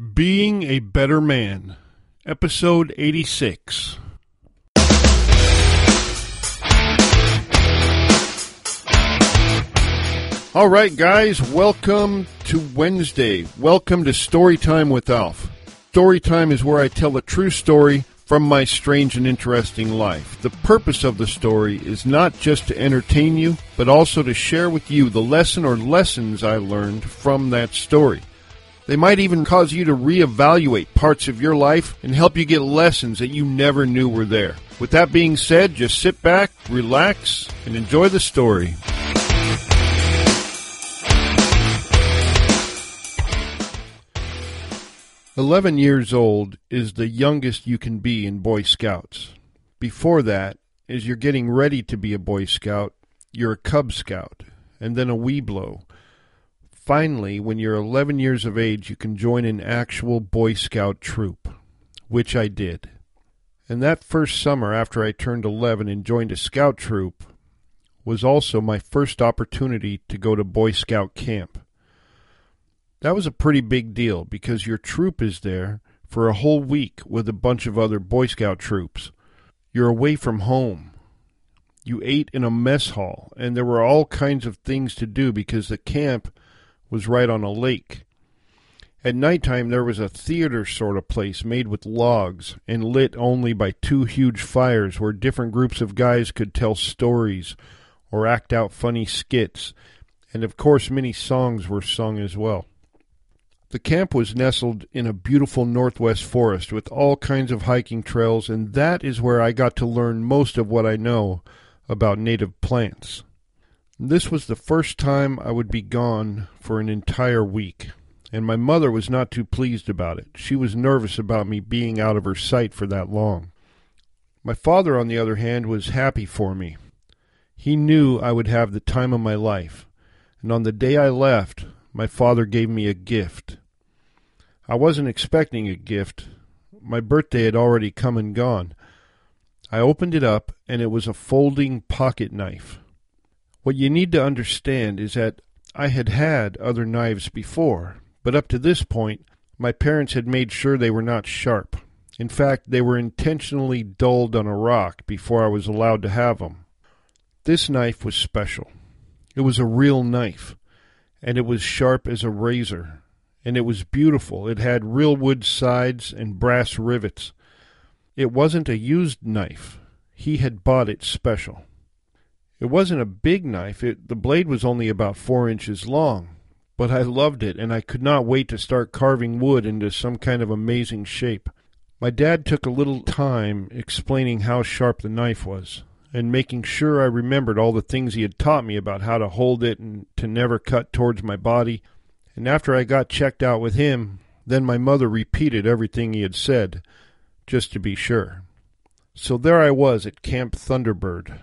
Being a Better Man, Episode 86. All right, guys, welcome to Wednesday. Welcome to Storytime with Alf. Storytime is where I tell a true story from my strange and interesting life. The purpose of the story is not just to entertain you, but also to share with you the lesson or lessons I learned from that story. They might even cause you to reevaluate parts of your life and help you get lessons that you never knew were there. With that being said, just sit back, relax, and enjoy the story. Eleven years old is the youngest you can be in Boy Scouts. Before that, as you're getting ready to be a Boy Scout, you're a Cub Scout, and then a Webelo. Finally, when you're 11 years of age, you can join an actual Boy Scout troop, which I did. And that first summer after I turned 11 and joined a scout troop was also my first opportunity to go to Boy Scout camp. That was a pretty big deal because your troop is there for a whole week with a bunch of other Boy Scout troops. You're away from home. You ate in a mess hall, and there were all kinds of things to do because the camp was right on a lake. At night time there was a theater sort of place made with logs and lit only by two huge fires where different groups of guys could tell stories or act out funny skits, and of course many songs were sung as well. The camp was nestled in a beautiful northwest forest with all kinds of hiking trails, and that is where I got to learn most of what I know about native plants. This was the first time I would be gone for an entire week, and my mother was not too pleased about it. She was nervous about me being out of her sight for that long. My father, on the other hand, was happy for me. He knew I would have the time of my life, and on the day I left, my father gave me a gift. I wasn't expecting a gift. My birthday had already come and gone. I opened it up, and it was a folding pocket knife. What you need to understand is that I had had other knives before, but up to this point, my parents had made sure they were not sharp. In fact, they were intentionally dulled on a rock before I was allowed to have them. This knife was special. It was a real knife, and it was sharp as a razor, and it was beautiful. It had real wood sides and brass rivets. It wasn't a used knife. He had bought it special. It wasn't a big knife. It, the blade was only about four inches long, but I loved it, and I could not wait to start carving wood into some kind of amazing shape. My dad took a little time explaining how sharp the knife was, and making sure I remembered all the things he had taught me about how to hold it and to never cut towards my body. And after I got checked out with him, then my mother repeated everything he had said, just to be sure. So there I was at Camp Thunderbird.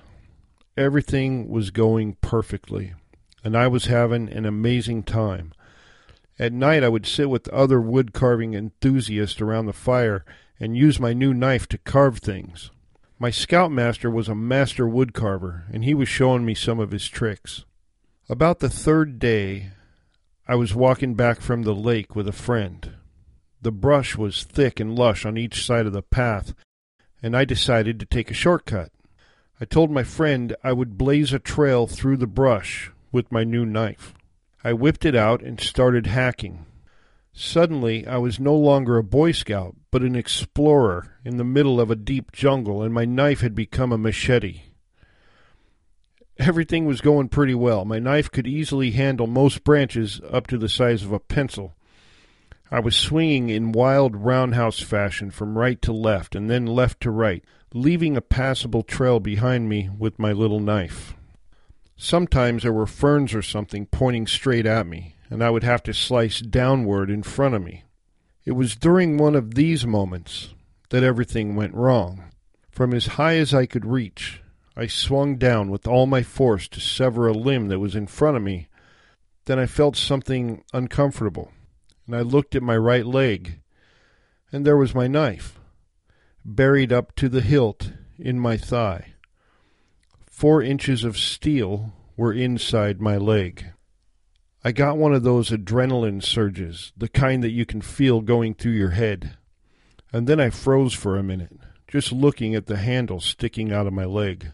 Everything was going perfectly, and I was having an amazing time. At night I would sit with other wood carving enthusiasts around the fire and use my new knife to carve things. My scoutmaster was a master woodcarver, and he was showing me some of his tricks. About the third day, I was walking back from the lake with a friend. The brush was thick and lush on each side of the path, and I decided to take a shortcut. I told my friend I would blaze a trail through the brush with my new knife. I whipped it out and started hacking. Suddenly, I was no longer a Boy Scout, but an explorer in the middle of a deep jungle, and my knife had become a machete. Everything was going pretty well. My knife could easily handle most branches up to the size of a pencil. I was swinging in wild roundhouse fashion from right to left and then left to right, leaving a passable trail behind me with my little knife. Sometimes there were ferns or something pointing straight at me, and I would have to slice downward in front of me. It was during one of these moments that everything went wrong. From as high as I could reach, I swung down with all my force to sever a limb that was in front of me. Then I felt something uncomfortable, and I looked at my right leg, and there was my knife, buried up to the hilt in my thigh. Four inches of steel were inside my leg. I got one of those adrenaline surges, the kind that you can feel going through your head. And then I froze for a minute, just looking at the handle sticking out of my leg.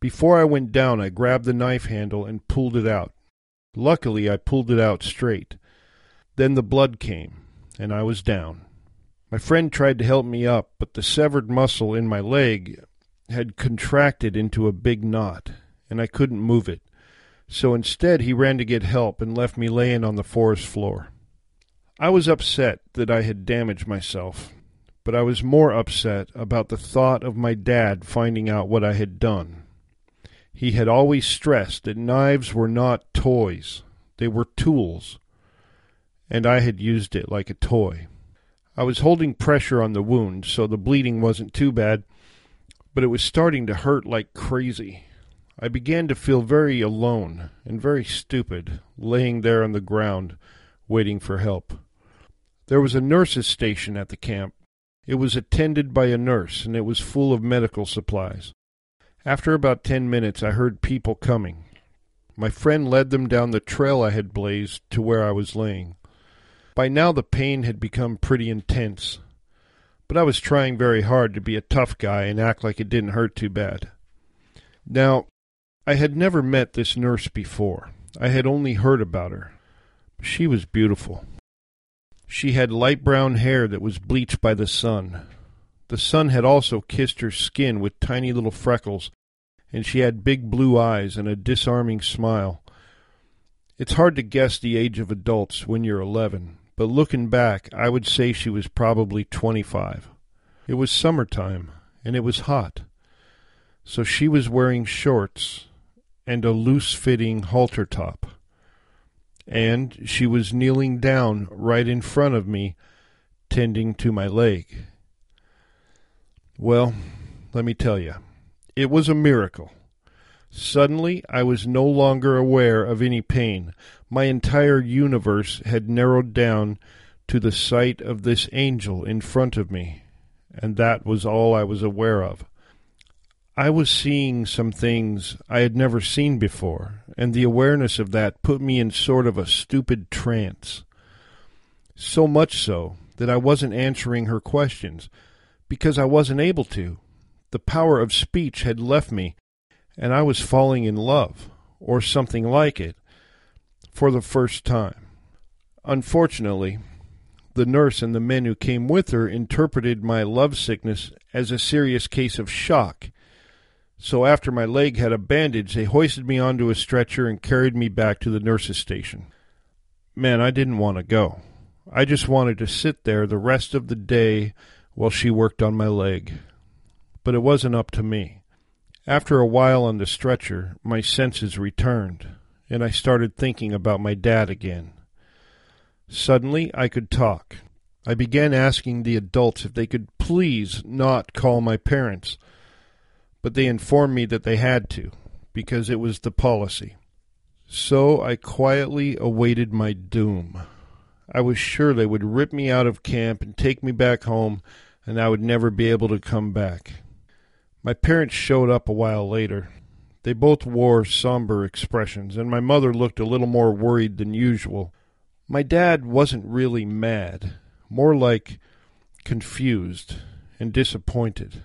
Before I went down, I grabbed the knife handle and pulled it out. Luckily, I pulled it out straight. Then the blood came, and I was down. My friend tried to help me up, but the severed muscle in my leg had contracted into a big knot, and I couldn't move it. So instead, he ran to get help and left me laying on the forest floor. I was upset that I had damaged myself, but I was more upset about the thought of my dad finding out what I had done. He had always stressed that knives were not toys, they were tools, and I had used it like a toy. I was holding pressure on the wound, so the bleeding wasn't too bad, but it was starting to hurt like crazy. I began to feel very alone and very stupid, laying there on the ground, waiting for help. There was a nurse's station at the camp. It was attended by a nurse, and it was full of medical supplies. After about ten minutes, I heard people coming. My friend led them down the trail I had blazed to where I was laying. By now the pain had become pretty intense, but I was trying very hard to be a tough guy and act like it didn't hurt too bad. Now, I had never met this nurse before. I had only heard about her. She was beautiful. She had light brown hair that was bleached by the sun. The sun had also kissed her skin with tiny little freckles, and she had big blue eyes and a disarming smile. It's hard to guess the age of adults when you're eleven, but looking back, I would say she was probably twenty-five. It was summertime, and it was hot. So she was wearing shorts and a loose-fitting halter top. And she was kneeling down right in front of me, tending to my leg. Well, let me tell you, it was a miracle. Suddenly, I was no longer aware of any pain. My entire universe had narrowed down to the sight of this angel in front of me, and that was all I was aware of. I was seeing some things I had never seen before, and the awareness of that put me in sort of a stupid trance. So much so that I wasn't answering her questions, because I wasn't able to. The power of speech had left me, and I was falling in love, or something like it, for the first time. Unfortunately, the nurse and the men who came with her interpreted my love sickness as a serious case of shock so after my leg had a bandage, they hoisted me onto a stretcher and carried me back to the nurse's station. Man, I didn't want to go. I just wanted to sit there the rest of the day while she worked on my leg. But it wasn't up to me. After a while on the stretcher, my senses returned, and I started thinking about my dad again. Suddenly, I could talk. I began asking the adults if they could please not call my parents but they informed me that they had to, because it was the policy. So I quietly awaited my doom. I was sure they would rip me out of camp and take me back home, and I would never be able to come back. My parents showed up a while later. They both wore somber expressions, and my mother looked a little more worried than usual. My dad wasn't really mad, more like confused and disappointed.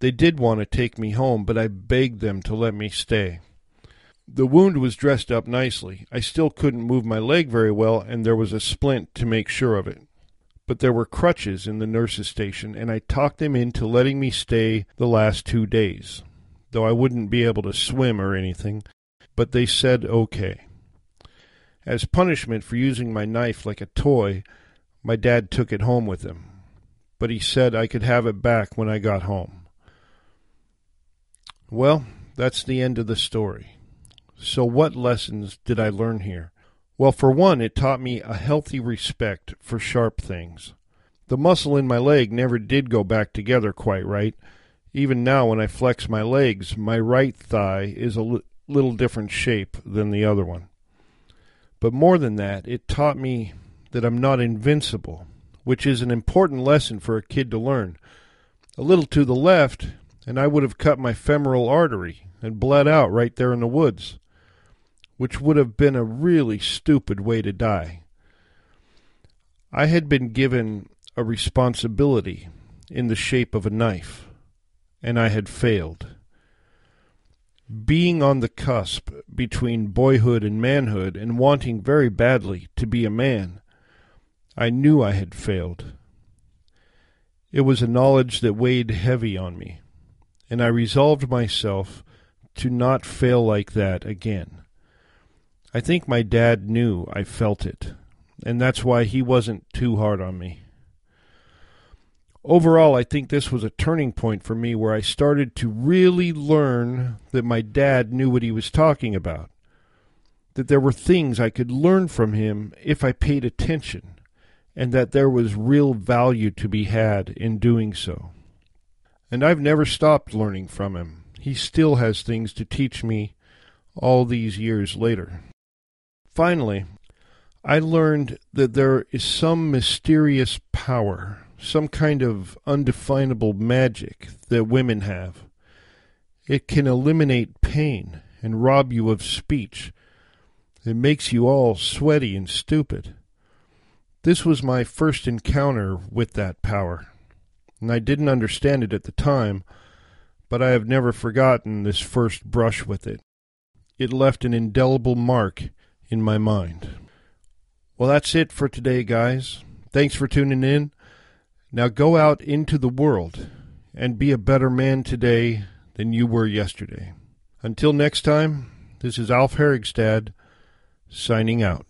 They did want to take me home, but I begged them to let me stay. The wound was dressed up nicely. I still couldn't move my leg very well, and there was a splint to make sure of it. But there were crutches in the nurse's station, and I talked them into letting me stay the last two days, though I wouldn't be able to swim or anything, but they said okay. As punishment for using my knife like a toy, my dad took it home with him, but he said I could have it back when I got home. Well, that's the end of the story. So, what lessons did I learn here? Well, for one, it taught me a healthy respect for sharp things. The muscle in my leg never did go back together quite right. Even now, when I flex my legs, my right thigh is a little different shape than the other one. But more than that, it taught me that I'm not invincible, which is an important lesson for a kid to learn. A little to the left, and I would have cut my femoral artery and bled out right there in the woods. Which would have been a really stupid way to die. I had been given a responsibility in the shape of a knife, and I had failed. Being on the cusp between boyhood and manhood, and wanting very badly to be a man, I knew I had failed. It was a knowledge that weighed heavy on me, and I resolved myself to not fail like that again. I think my dad knew I felt it, and that's why he wasn't too hard on me. Overall, I think this was a turning point for me where I started to really learn that my dad knew what he was talking about, that there were things I could learn from him if I paid attention, and that there was real value to be had in doing so. And I've never stopped learning from him. He still has things to teach me all these years later. Finally, I learned that there is some mysterious power, some kind of undefinable magic that women have. It can eliminate pain and rob you of speech. It makes you all sweaty and stupid. This was my first encounter with that power, and I didn't understand it at the time, but I have never forgotten this first brush with it. It left an indelible mark in my mind. Well, that's it for today, guys. Thanks for tuning in. Now go out into the world and be a better man today than you were yesterday. Until next time, this is Alf Herigstad signing out.